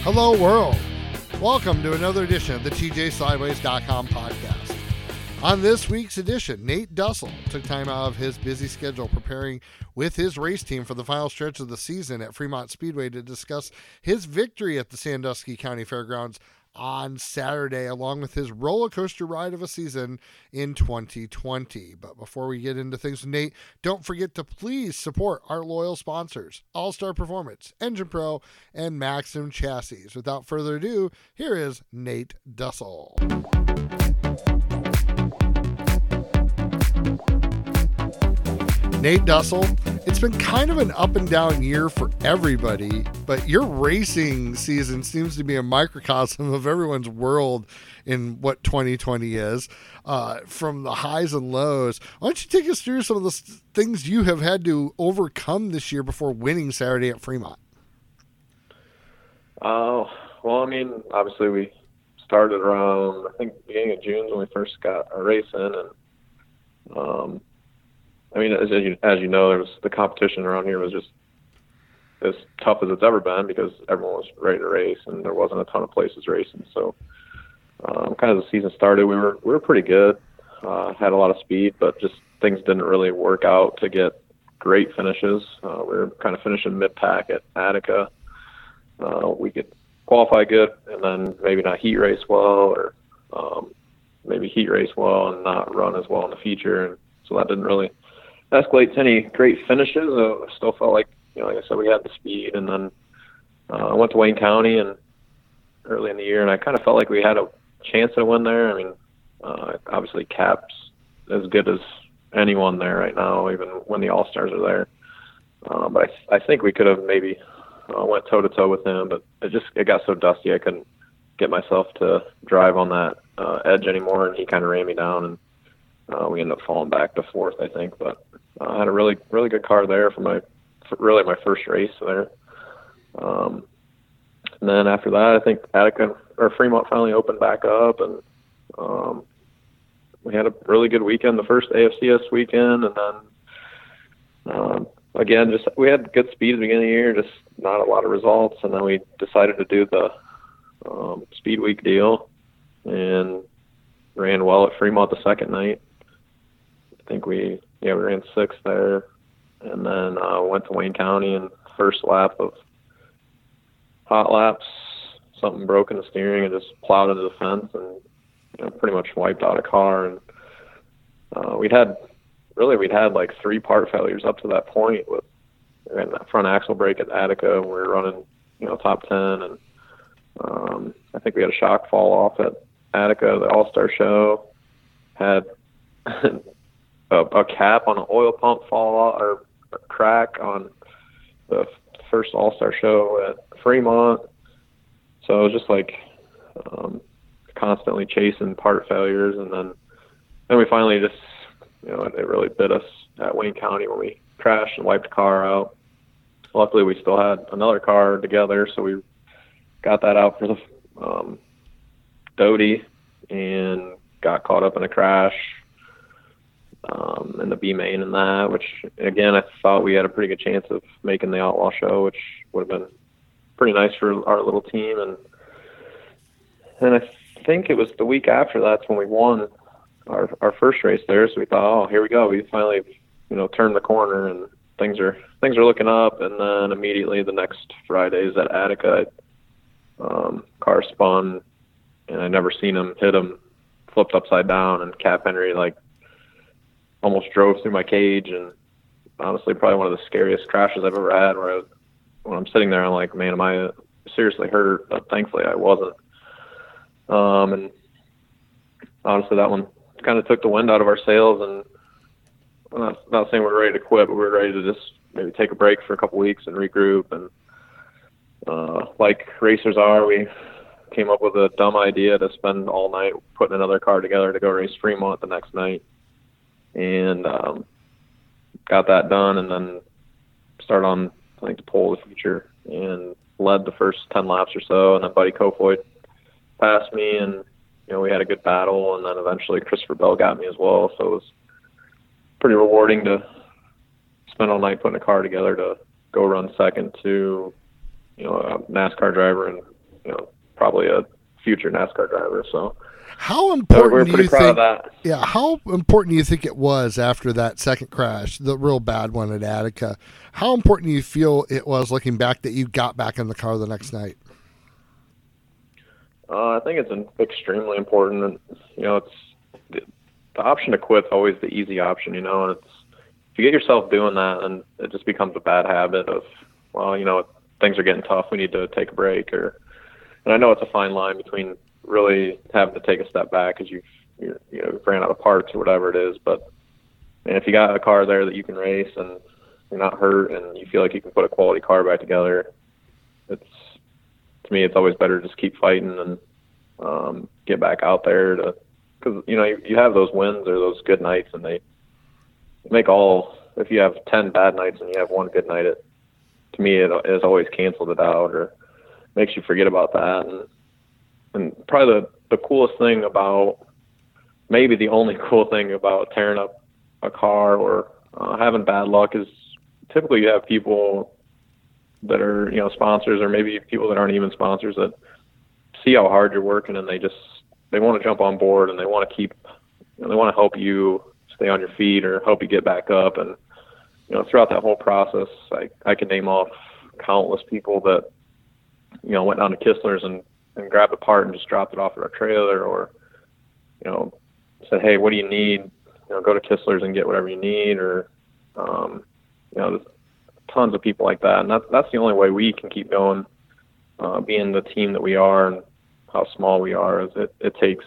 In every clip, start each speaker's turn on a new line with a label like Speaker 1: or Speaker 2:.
Speaker 1: Hello, world. Welcome to another edition of the TJSlideways.com podcast. On this week's edition, Nate Dussel took time out of his busy schedule preparing with his race team for the final stretch of the season at Fremont Speedway to discuss his victory at the Sandusky County Fairgrounds on Saturday, along with his roller coaster ride of a season in 2020. But before we get into things Nate, don't forget to please support our loyal sponsors All Star Performance, Engine Pro, and Maxim Chassis. Without further ado, here is Nate Dussel. Nate Dussel, it's been kind of an up and down year for everybody, but your racing season seems to be a microcosm of everyone's world in what 2020 is, uh, from the highs and lows. Why don't you take us through some of the things you have had to overcome this year before winning Saturday at Fremont?
Speaker 2: Oh, uh, well, I mean, obviously we started around, I think, beginning of June when we first got our race in, and um, I mean, as, you as you know, the competition around here was just as tough as it's ever been because everyone was ready to race and there wasn't a ton of places racing. So, um, kind of the season started, we were we were pretty good, uh, had a lot of speed, but just things didn't really work out to get great finishes. Uh, we were kind of finishing mid pack at Attica. Uh, we could qualify good and then maybe not heat race well or um, maybe heat race well and not run as well in the future. And so that didn't really escalate to any great finishes. Uh, I still felt like, you know, like I said, we had the speed. And then uh, I went to Wayne County and early in the year, and I kind of felt like we had a chance to win there. I mean, uh, obviously Cap's as good as anyone there right now, even when the All Stars are there. Uh, but I, I think we could have maybe uh, went toe to toe with him, but it just it got so dusty I couldn't get myself to drive on that uh, edge anymore, and he kind of ran me down, and uh, we ended up falling back to fourth, I think. But I had a really really good car there for my for really my first race there. Um, and then after that, I think Attica or Fremont finally opened back up, and um, we had a really good weekend. The first AFCS weekend, and then um, again, just we had good speed at the beginning of the year, just not a lot of results, and then we decided to do the um, speed week deal, and ran well at Fremont the second night. I think we yeah we ran sixth there, and then uh, went to Wayne County and first lap of hot laps, something broke in the steering and just plowed into the fence and you know, pretty much wiped out a car. And uh, we'd had really we'd had like three part failures up to that point with and that front axle brake at Attica. and We were running you know top ten and um, I think we had a shock fall off at Attica, the All Star Show. Had a, a cap on an oil pump fall off or a crack on the first All Star Show at Fremont. So it was just like um, constantly chasing part failures, and then then we finally just you know it really bit us at Wayne County when we crashed and wiped the car out. Luckily, we still had another car together, so we got that out for the um, Doty and got caught up in a crash um, in the B main and that, which again I thought we had a pretty good chance of making the Outlaw show, which would have been pretty nice for our little team. And and I think it was the week after that's when we won our our first race there. So we thought, oh, here we go. We finally you know turned the corner and things are things are looking up. And then immediately the next Friday is at Attica. Um, car spun, and I never seen him hit him, flipped upside down, and Cap Henry like almost drove through my cage and honestly probably one of the scariest crashes I've ever had where I when I'm sitting there I'm like man am I seriously hurt? But thankfully I wasn't. Um and honestly that one kind of took the wind out of our sails and I'm not, not saying we're ready to quit but we're ready to just maybe take a break for a couple weeks and regroup. And uh like racers are we came up with a dumb idea to spend all night putting another car together to go race Fremont the next night and um, got that done, and then started on I think the pole of the future and led the first ten laps or so, and then Buddy Kofoid passed me, and you know we had a good battle, and then eventually Christopher Bell got me as well, so it was pretty rewarding to spend all night putting a car together to go run second to you know a NASCAR driver and you know probably a future NASCAR driver. So
Speaker 1: how important
Speaker 2: we're
Speaker 1: do you think?
Speaker 2: that.
Speaker 1: Yeah, how important do you think it was after that second crash, the real bad one at Attica? How important do you feel it was looking back that you got back in the car the next night?
Speaker 2: Uh, I think it's an extremely important, and you know, it's the, the option to quit's always the easy option. You know, and it's if you get yourself doing that, and it just becomes a bad habit of, well, you know, things are getting tough. We need to take a break, or, and I know it's a fine line between really having to take a step back because you've you you know ran out of parts or whatever it is. But and if you got a car there that you can race and you're not hurt and you feel like you can put a quality car back together, it's to me it's always better to just keep fighting and um, get back out there to because you know you, you have those wins or those good nights and they make all if you have 10 bad nights and you have one good night it to me it has always canceled it out or makes you forget about that and and probably the the coolest thing about maybe the only cool thing about tearing up a car or uh, having bad luck is typically you have people that are you know sponsors or maybe people that aren't even sponsors that see how hard you're working and they just they want to jump on board and they want to keep you know, they want to help you stay on your feet or help you get back up. And you know throughout that whole process I I can name off countless people that you know went down to Kistler's and and grabbed a part and just dropped it off at our trailer or you know said hey what do you need you know go to Kistler's and get whatever you need or um you know there's tons of people like that and that's that's the only way we can keep going uh being the team that we are and how small we are is it it takes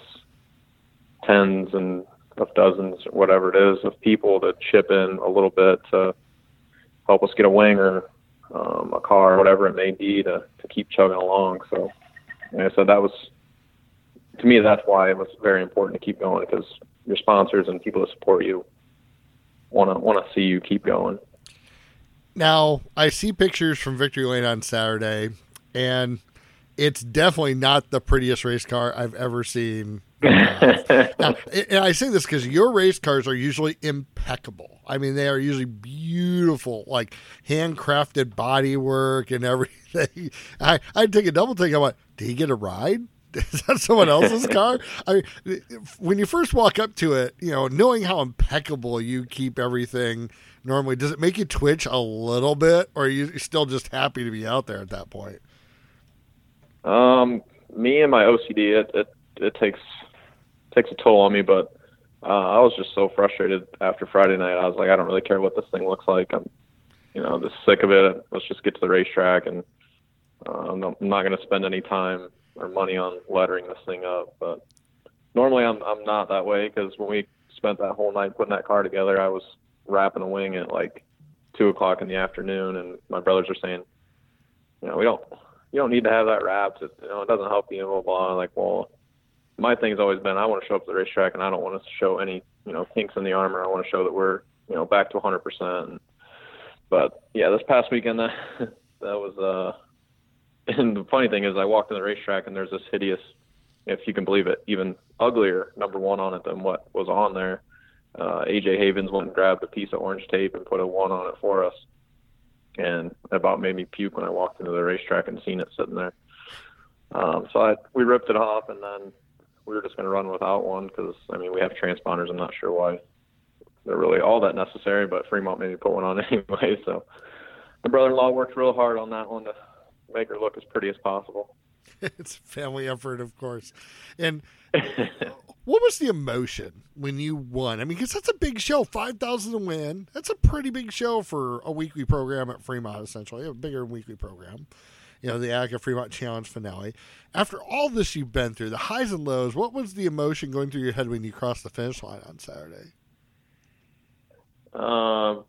Speaker 2: tens and of dozens whatever it is of people to chip in a little bit to help us get a wing or um, a car, whatever it may be, to, to keep chugging along. So, I said, that was to me. That's why it was very important to keep going because your sponsors and people that support you want to want to see you keep going.
Speaker 1: Now, I see pictures from Victory Lane on Saturday, and it's definitely not the prettiest race car I've ever seen. now, and I say this because your race cars are usually impeccable. I mean, they are usually beautiful, like handcrafted bodywork and everything. I I'd take a double take. I'm like, did he get a ride? Is that someone else's car? I mean, when you first walk up to it, you know, knowing how impeccable you keep everything normally, does it make you twitch a little bit, or are you still just happy to be out there at that point?
Speaker 2: Um, me and my OCD, it it, it takes takes a toll on me, but uh, I was just so frustrated after Friday night. I was like, I don't really care what this thing looks like. I'm, you know, just sick of it. Let's just get to the racetrack, and uh, I'm not, not going to spend any time or money on lettering this thing up. But normally, I'm I'm not that way because when we spent that whole night putting that car together, I was wrapping a wing at like two o'clock in the afternoon, and my brothers are saying, you know, we don't you don't need to have that wrapped. It, you know, it doesn't help you. Blah blah. Like, well, my thing's always been I want to show up to the racetrack and I don't want to show any you know kinks in the armor. I want to show that we're you know back to 100. percent But yeah, this past weekend that that was uh. And the funny thing is, I walked in the racetrack and there's this hideous, if you can believe it, even uglier number one on it than what was on there. Uh, AJ Havens went and grabbed a piece of orange tape and put a one on it for us and about made me puke when I walked into the racetrack and seen it sitting there. Um, so I, we ripped it off, and then we were just going to run without one because I mean we have transponders. I'm not sure why they're really all that necessary, but Fremont made me put one on anyway. So my brother-in-law worked real hard on that one to make her look as pretty as possible.
Speaker 1: it's a family effort, of course. And what was the emotion when you won? I mean, because that's a big show, five thousand to win. That's a pretty big show for a weekly program at Fremont. Essentially, a bigger weekly program. You know, the Attica Fremont Challenge finale. After all this you've been through, the highs and lows, what was the emotion going through your head when you crossed the finish line on Saturday?
Speaker 2: Um,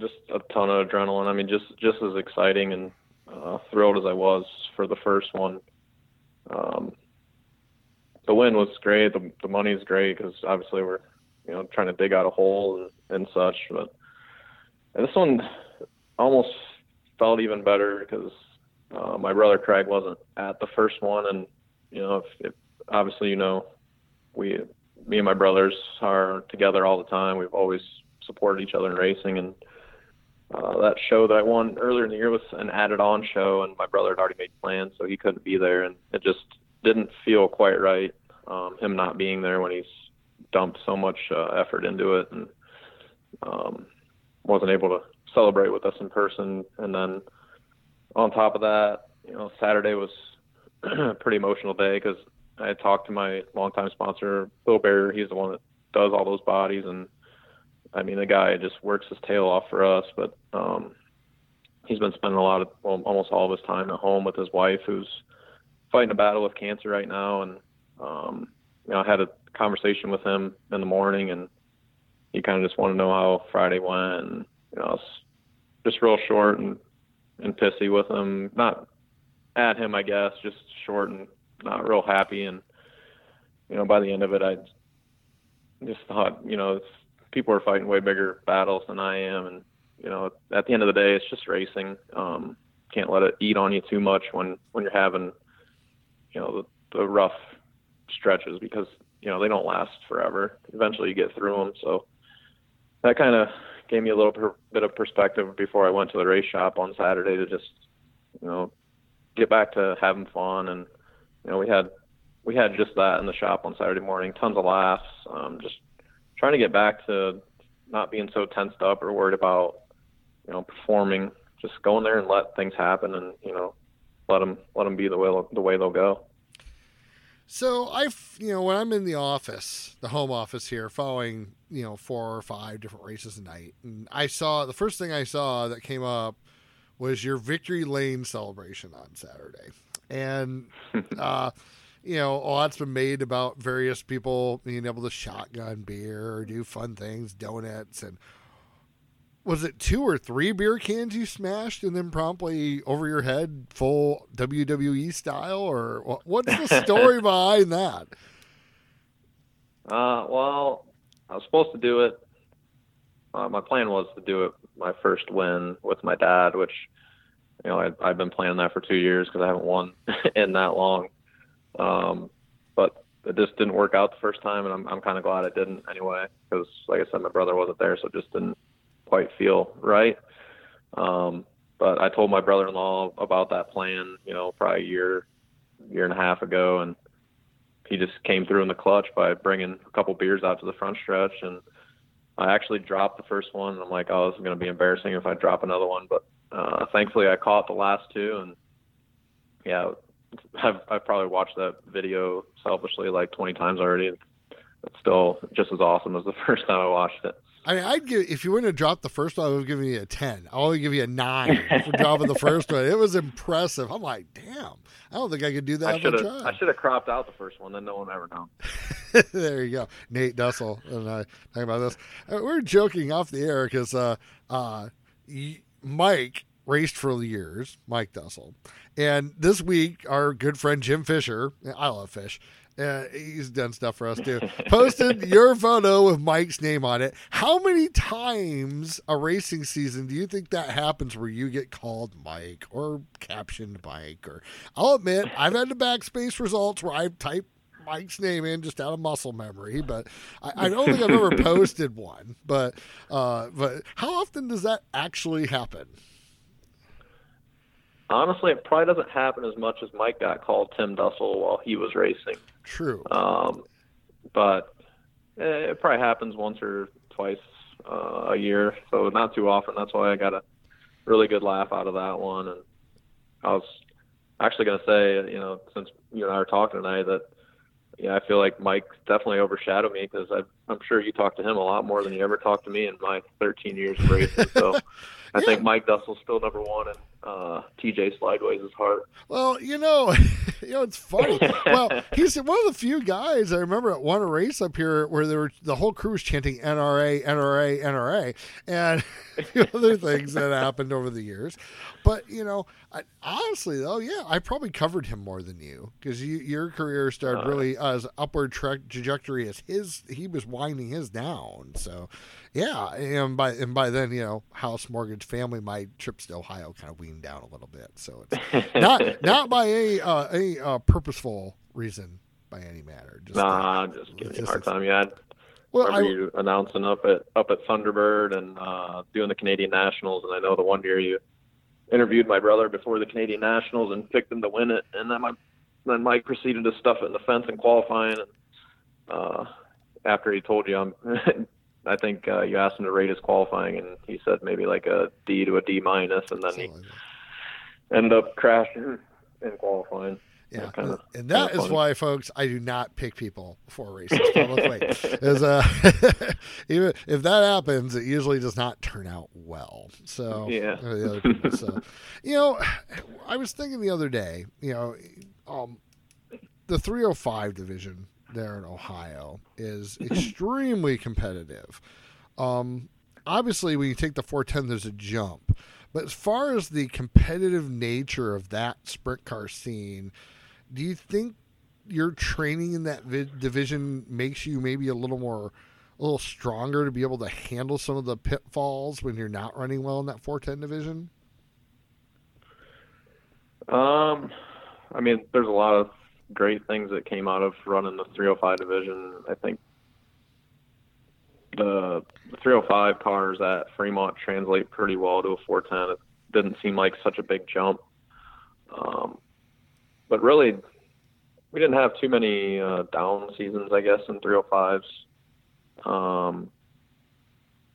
Speaker 2: just a ton of adrenaline. I mean, just just as exciting and uh, thrilled as I was for the first one. Um, the win was great. The the money's great because obviously we're you know trying to dig out a hole and, and such. But this one almost felt even better because uh, my brother Craig wasn't at the first one, and you know if, if obviously you know we me and my brothers are together all the time. We've always supported each other in racing, and uh, that show that I won earlier in the year was an added-on show, and my brother had already made plans, so he couldn't be there, and it just didn't feel quite right. Um, him not being there when he's dumped so much uh, effort into it, and um, wasn't able to celebrate with us in person. And then on top of that, you know, Saturday was a pretty emotional day because I talked to my longtime sponsor, Bill Barrier. He's the one that does all those bodies, and I mean, the guy just works his tail off for us, but um, he's been spending a lot of, well, almost all of his time at home with his wife, who's fighting a battle with cancer right now. And um, you know, I had a conversation with him in the morning, and he kind of just wanted to know how Friday went. And you know, it's just real short and and pissy with him, not at him, I guess, just short and not real happy. And you know, by the end of it, I just thought, you know, it's people are fighting way bigger battles than I am, and you know, at the end of the day, it's just racing. Um, can't let it eat on you too much when when you're having, you know, the, the rough stretches because you know they don't last forever. Eventually, you get through them. So that kind of gave me a little per, bit of perspective before I went to the race shop on Saturday to just, you know, get back to having fun. And you know, we had we had just that in the shop on Saturday morning. Tons of laughs. Um, just trying to get back to not being so tensed up or worried about you know performing. Just going there and let things happen, and you know, let them let them be the way the way they'll go.
Speaker 1: So I, you know, when I'm in the office, the home office here, following you know four or five different races a night, and I saw the first thing I saw that came up was your victory lane celebration on Saturday, and uh, you know, a lot's been made about various people being able to shotgun beer or do fun things, donuts, and was it two or three beer cans you smashed and then promptly over your head, full WWE style, or what's the story behind that?
Speaker 2: Uh, well, I was supposed to do it. Uh, my plan was to do it my first win with my dad, which you know I, I've been planning that for two years because I haven't won in that long. Um, but it just didn't work out the first time, and I'm I'm kind of glad it didn't anyway because, like I said, my brother wasn't there, so it just didn't quite feel right. Um, but I told my brother-in-law about that plan, you know, probably a year, year and a half ago, and he just came through in the clutch by bringing a couple beers out to the front stretch, and I actually dropped the first one. And I'm like, oh, this is going to be embarrassing if I drop another one, but uh, thankfully I caught the last two, and yeah, I've I've probably watched that video selfishly like 20 times already. It's still just as awesome as the first time I watched it.
Speaker 1: I mean, I'd give if you wouldn't have dropped the first one, I would have given you a ten. I'll only give you a nine for dropping the first one. It was impressive. I'm like, damn, I don't think I could do that.
Speaker 2: I should have. I should have cropped out the first one, then no one ever known.
Speaker 1: there you go, Nate Dussel and I talking about this. Uh, we're joking off the air because uh, uh, Mike raced for years, Mike Dussel, and this week, our good friend Jim Fisher, I love Fish, uh, he's done stuff for us too, posted your photo with Mike's name on it. How many times a racing season do you think that happens where you get called Mike or captioned Mike? Or I'll admit, I've had the backspace results where I've typed Mike's name in just out of muscle memory, but I, I don't think I've ever posted one. But uh, but how often does that actually happen?
Speaker 2: Honestly, it probably doesn't happen as much as Mike got called Tim Dussel while he was racing.
Speaker 1: True.
Speaker 2: Um, but it probably happens once or twice uh, a year, so not too often. That's why I got a really good laugh out of that one. And I was actually going to say, you know, since you and I are talking tonight, that yeah, I feel like Mike definitely overshadowed me because I'm sure you talked to him a lot more than you ever talked to me in my 13 years of racing. So I think Mike Dussel's still number one, uh, TJ Slideways' heart.
Speaker 1: Well, you know, you know, it's funny. well, he's one of the few guys I remember at one race up here where there were the whole crew was chanting NRA, NRA, NRA, and a few other things that happened over the years. But you know, I, honestly though, yeah, I probably covered him more than you because you, your career started uh, really as upward tra- trajectory as his. He was winding his down. So, yeah, and by and by then, you know, house mortgage, family, my trips to Ohio kind of weaned down a little bit. So it's not not by a uh, any uh, purposeful reason by any matter.
Speaker 2: Just, nah, uh, just giving you a hard time. Yeah, Well, remember I, you announcing up at up at Thunderbird and uh, doing the Canadian Nationals, and I know the one year you interviewed my brother before the Canadian Nationals and picked him to win it, and then my then Mike proceeded to stuff it in the fence in qualifying. And uh, after he told you, I'm, I think uh, you asked him to rate his qualifying, and he said maybe like a D to a D minus, and then he ended up crashing in qualifying.
Speaker 1: Yeah, kind of, and that is why, folks, I do not pick people for races publicly. is uh, even if that happens, it usually does not turn out well. So
Speaker 2: yeah,
Speaker 1: people, so you know, I was thinking the other day, you know, um, the 305 division there in Ohio is extremely competitive. Um, obviously, when you take the 410, there's a jump. But as far as the competitive nature of that sprint car scene, do you think your training in that vi- division makes you maybe a little more a little stronger to be able to handle some of the pitfalls when you're not running well in that 410 division?
Speaker 2: Um, I mean, there's a lot of great things that came out of running the 305 division. I think the, the 305 cars at Fremont translate pretty well to a 410. It didn't seem like such a big jump. Um, but really, we didn't have too many uh, down seasons, I guess, in 305s. Um,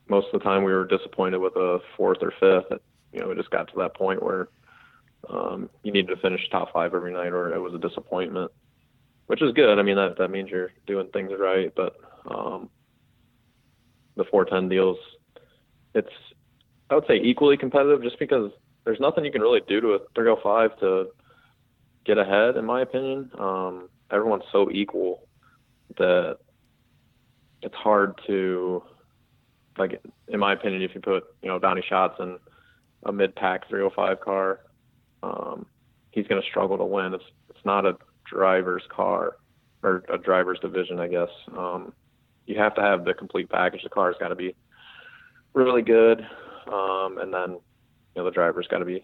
Speaker 2: most of the time, we were disappointed with a fourth or fifth. You know, we just got to that point where um, you needed to finish top five every night, or it was a disappointment, which is good. I mean, that that means you're doing things right. But um, the 410 deals, it's I would say equally competitive, just because there's nothing you can really do to a 305 to get ahead, in my opinion. Um, everyone's so equal that it's hard to, like, in my opinion, if you put, you know, Donny Schatz in a mid-pack 305 car, um, he's going to struggle to win. It's it's not a driver's car or a driver's division, I guess. Um, you have to have the complete package. The car's got to be really good, um, and then you know the driver's got to be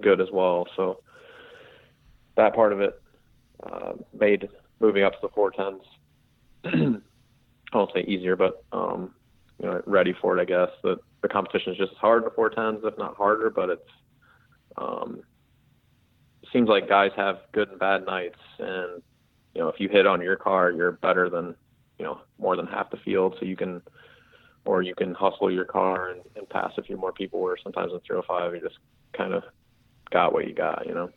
Speaker 2: good as well. So that part of it uh, made moving up to the 410s, I won't say easier, but um, you know, ready for it. I guess the the competition is just as hard in the 410s, if not harder. But it's um, seems like guys have good and bad nights, and you know, if you hit on your car, you're better than you know more than half the field, so you can or you can hustle your car and, and pass a few more people. Where sometimes in 305, you just kind of got what you got, you know.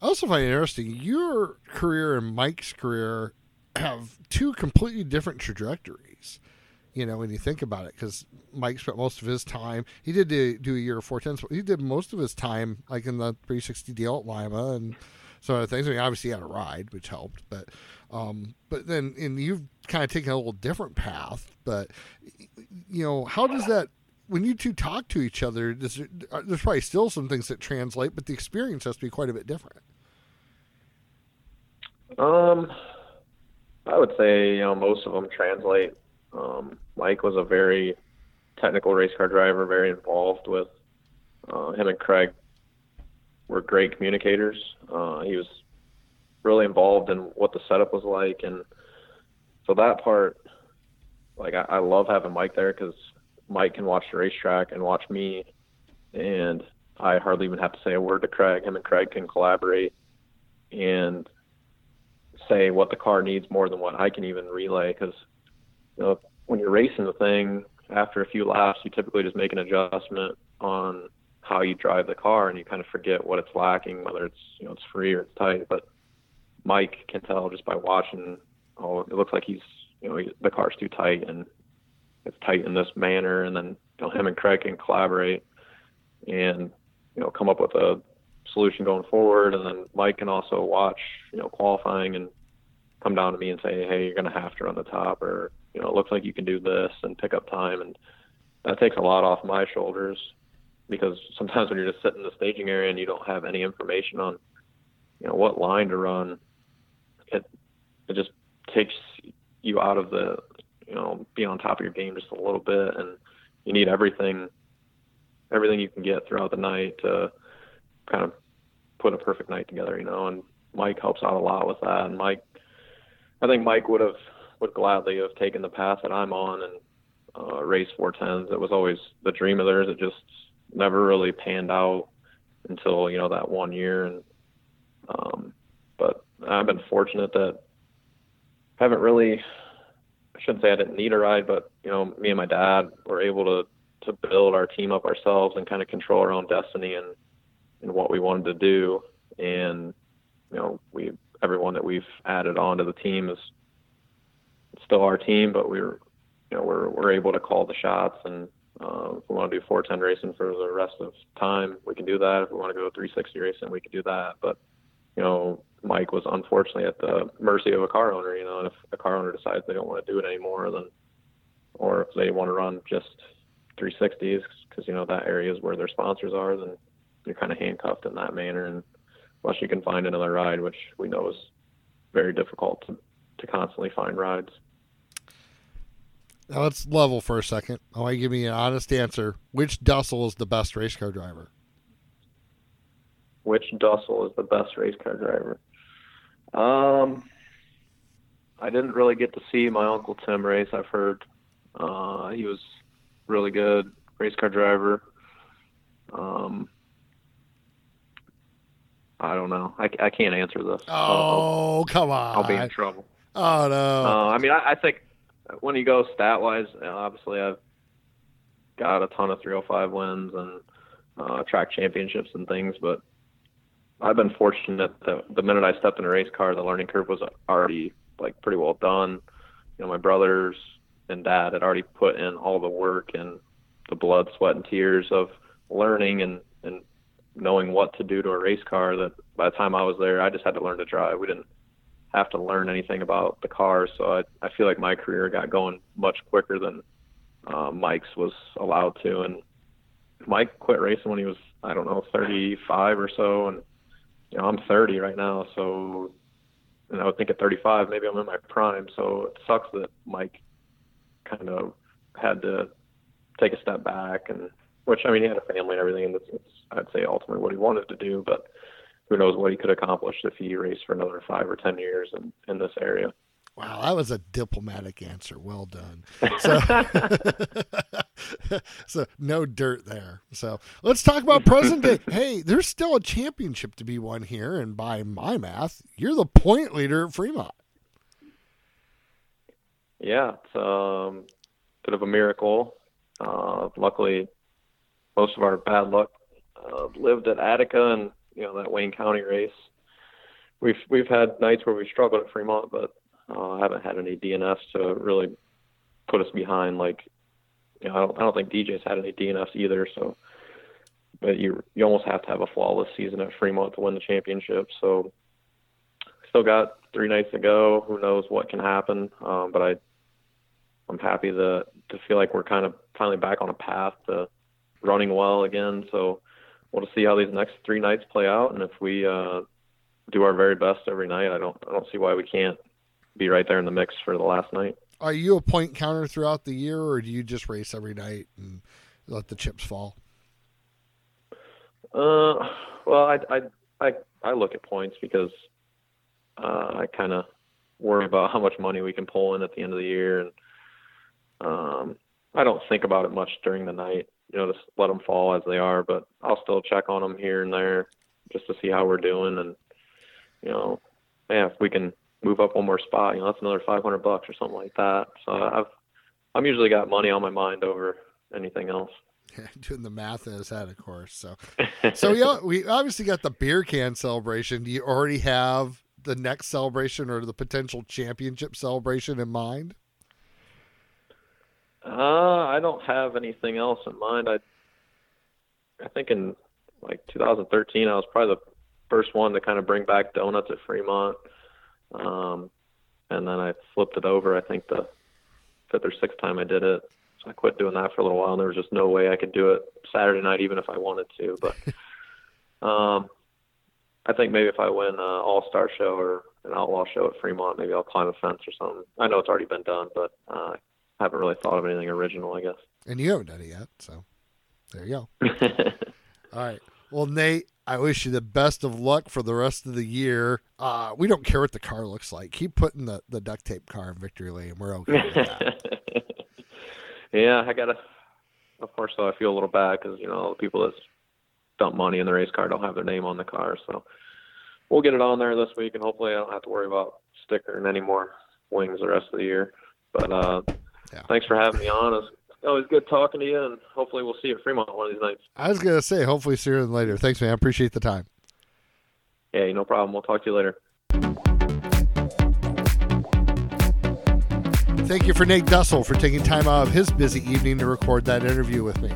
Speaker 1: I also find it interesting your career and Mike's career have two completely different trajectories. You know, when you think about it, because Mike spent most of his time, he did do, do a year of 410s, but he did most of his time like in the 360 deal at Lima and some other things. I mean, obviously he had a ride, which helped, but um, but then and you've kind of taken a little different path. But you know, how does that when you two talk to each other, there's, uh, there's probably still some things that translate, but the experience has to be quite a bit different.
Speaker 2: Um, I would say you know most of them translate. Um, Mike was a very technical race car driver, very involved with uh, him and Craig were great communicators. Uh, he was really involved in what the setup was like, and so that part, like I, I love having Mike there because Mike can watch the racetrack and watch me, and I hardly even have to say a word to Craig. Him and Craig can collaborate and say what the car needs more than what I can even relay. Because you know, when you're racing the thing, after a few laps, you typically just make an adjustment on how you drive the car, and you kind of forget what it's lacking, whether it's you know it's free or it's tight. But Mike can tell just by watching. Oh, it looks like he's you know the car's too tight, and it's tight in this manner, and then you know him and Craig can collaborate and you know come up with a solution going forward, and then Mike can also watch you know qualifying and come down to me and say, hey, you're going to have to run the top, or you know it looks like you can do this and pick up time, and that takes a lot off my shoulders because sometimes when you're just sitting in the staging area and you don't have any information on you know what line to run, it it just takes you out of the you know, be on top of your game just a little bit, and you need everything, everything you can get throughout the night to kind of put a perfect night together, you know. And Mike helps out a lot with that. And Mike, I think Mike would have would gladly have taken the path that I'm on and uh, race 410s. It was always the dream of theirs. It just never really panned out until you know that one year. And um, but I've been fortunate that I haven't really. I shouldn't say I didn't need a ride, but you know, me and my dad were able to to build our team up ourselves and kind of control our own destiny and and what we wanted to do. And you know, we everyone that we've added onto the team is still our team, but we're you know we're we're able to call the shots and uh, if we want to do 410 racing for the rest of time, we can do that. If we want to go 360 racing, we can do that. But you know, Mike was unfortunately at the mercy of a car owner. You know, and if a car owner decides they don't want to do it anymore, then or if they want to run just 360s because you know that area is where their sponsors are, then you're kind of handcuffed in that manner. And unless you can find another ride, which we know is very difficult to, to constantly find rides.
Speaker 1: Now let's level for a second. I want you to give me an honest answer. Which Dussel is the best race car driver?
Speaker 2: Which Dussel is the best race car driver? Um, I didn't really get to see my uncle Tim race. I've heard uh, he was really good race car driver. Um, I don't know. I, I can't answer this.
Speaker 1: Oh, I'll, come on!
Speaker 2: I'll be in trouble.
Speaker 1: Oh no!
Speaker 2: Uh, I mean, I, I think when you go stat wise, obviously I've got a ton of 305 wins and uh, track championships and things, but I've been fortunate that the minute I stepped in a race car, the learning curve was already like pretty well done. You know, my brothers and dad had already put in all the work and the blood, sweat, and tears of learning and and knowing what to do to a race car. That by the time I was there, I just had to learn to drive. We didn't have to learn anything about the car. So I, I feel like my career got going much quicker than uh, Mike's was allowed to. And Mike quit racing when he was, I don't know, 35 or so. And, you know, I'm 30 right now. So, and I would think at 35, maybe I'm in my prime. So it sucks that Mike kind of had to take a step back and, which I mean, he had a family and everything, and that's, that's I'd say ultimately what he wanted to do. But who knows what he could accomplish if he raced for another five or ten years in, in this area.
Speaker 1: Wow, that was a diplomatic answer. Well done. So, so no dirt there. So let's talk about present day. Hey, there's still a championship to be won here, and by my math, you're the point leader at Fremont.
Speaker 2: Yeah, it's a um, bit of a miracle. Uh, luckily, most of our bad luck uh, lived at Attica and you know that Wayne County race. We've we've had nights where we struggled at Fremont, but uh, I haven't had any DNFs to really put us behind. Like, you know, I don't I don't think DJ's had any DNFs either. So, but you you almost have to have a flawless season at Fremont to win the championship. So, still got three nights to go. Who knows what can happen? Um, but I I'm happy to to feel like we're kind of finally back on a path to running well again. So we'll just see how these next three nights play out, and if we uh, do our very best every night, I don't I don't see why we can't be right there in the mix for the last night.
Speaker 1: Are you a point counter throughout the year, or do you just race every night and let the chips fall?
Speaker 2: Uh, well, I I I, I look at points because uh, I kind of worry about how much money we can pull in at the end of the year, and um, I don't think about it much during the night you know, just let them fall as they are. But I'll still check on them here and there just to see how we're doing. And, you know, yeah, if we can move up one more spot, you know, that's another 500 bucks or something like that. So I've, I'm usually got money on my mind over anything else.
Speaker 1: Yeah, doing the math in his head, of course. So, so we, we obviously got the beer can celebration. Do you already have the next celebration or the potential championship celebration in mind?
Speaker 2: Uh, I don't have anything else in mind. I I think in like 2013, I was probably the first one to kind of bring back donuts at Fremont. Um, and then I flipped it over. I think the fifth or sixth time I did it. So I quit doing that for a little while, and there was just no way I could do it Saturday night, even if I wanted to. But um, I think maybe if I win an All Star show or an Outlaw show at Fremont, maybe I'll climb a fence or something. I know it's already been done, but uh, haven't really thought of anything original, I guess.
Speaker 1: And you haven't done it yet, so there you go. All right. Well, Nate, I wish you the best of luck for the rest of the year. Uh, we don't care what the car looks like. Keep putting the, the duct tape car in victory lane. We're okay with that.
Speaker 2: yeah, I gotta. Of course, though, I feel a little bad because you know all the people that dump money in the race car don't have their name on the car. So we'll get it on there this week, and hopefully, I don't have to worry about stickering any more wings the rest of the year. But uh, yeah. thanks for having me on. It's always good talking to you, and hopefully, we'll see you at Fremont one of these nights.
Speaker 1: I was gonna say, hopefully, sooner than later. Thanks, man. I appreciate the time.
Speaker 2: Hey, no problem. We'll talk to you later.
Speaker 1: Thank you for Nate Dussel for taking time out of his busy evening to record that interview with me.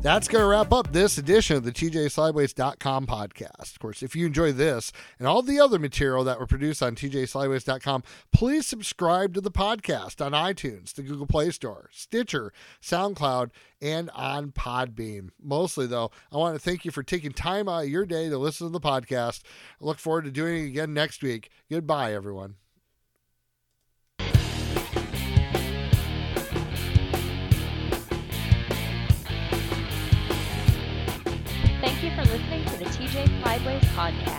Speaker 1: That's going to wrap up this edition of the TJSlideways.com podcast. Of course, if you enjoy this and all the other material that were produced on TJSlideways.com, please subscribe to the podcast on iTunes, the Google Play Store, Stitcher, SoundCloud, and on Podbean. Mostly, though, I want to thank you for taking time out of your day to listen to the podcast. I look forward to doing it again next week. Goodbye, everyone.
Speaker 3: Podcast.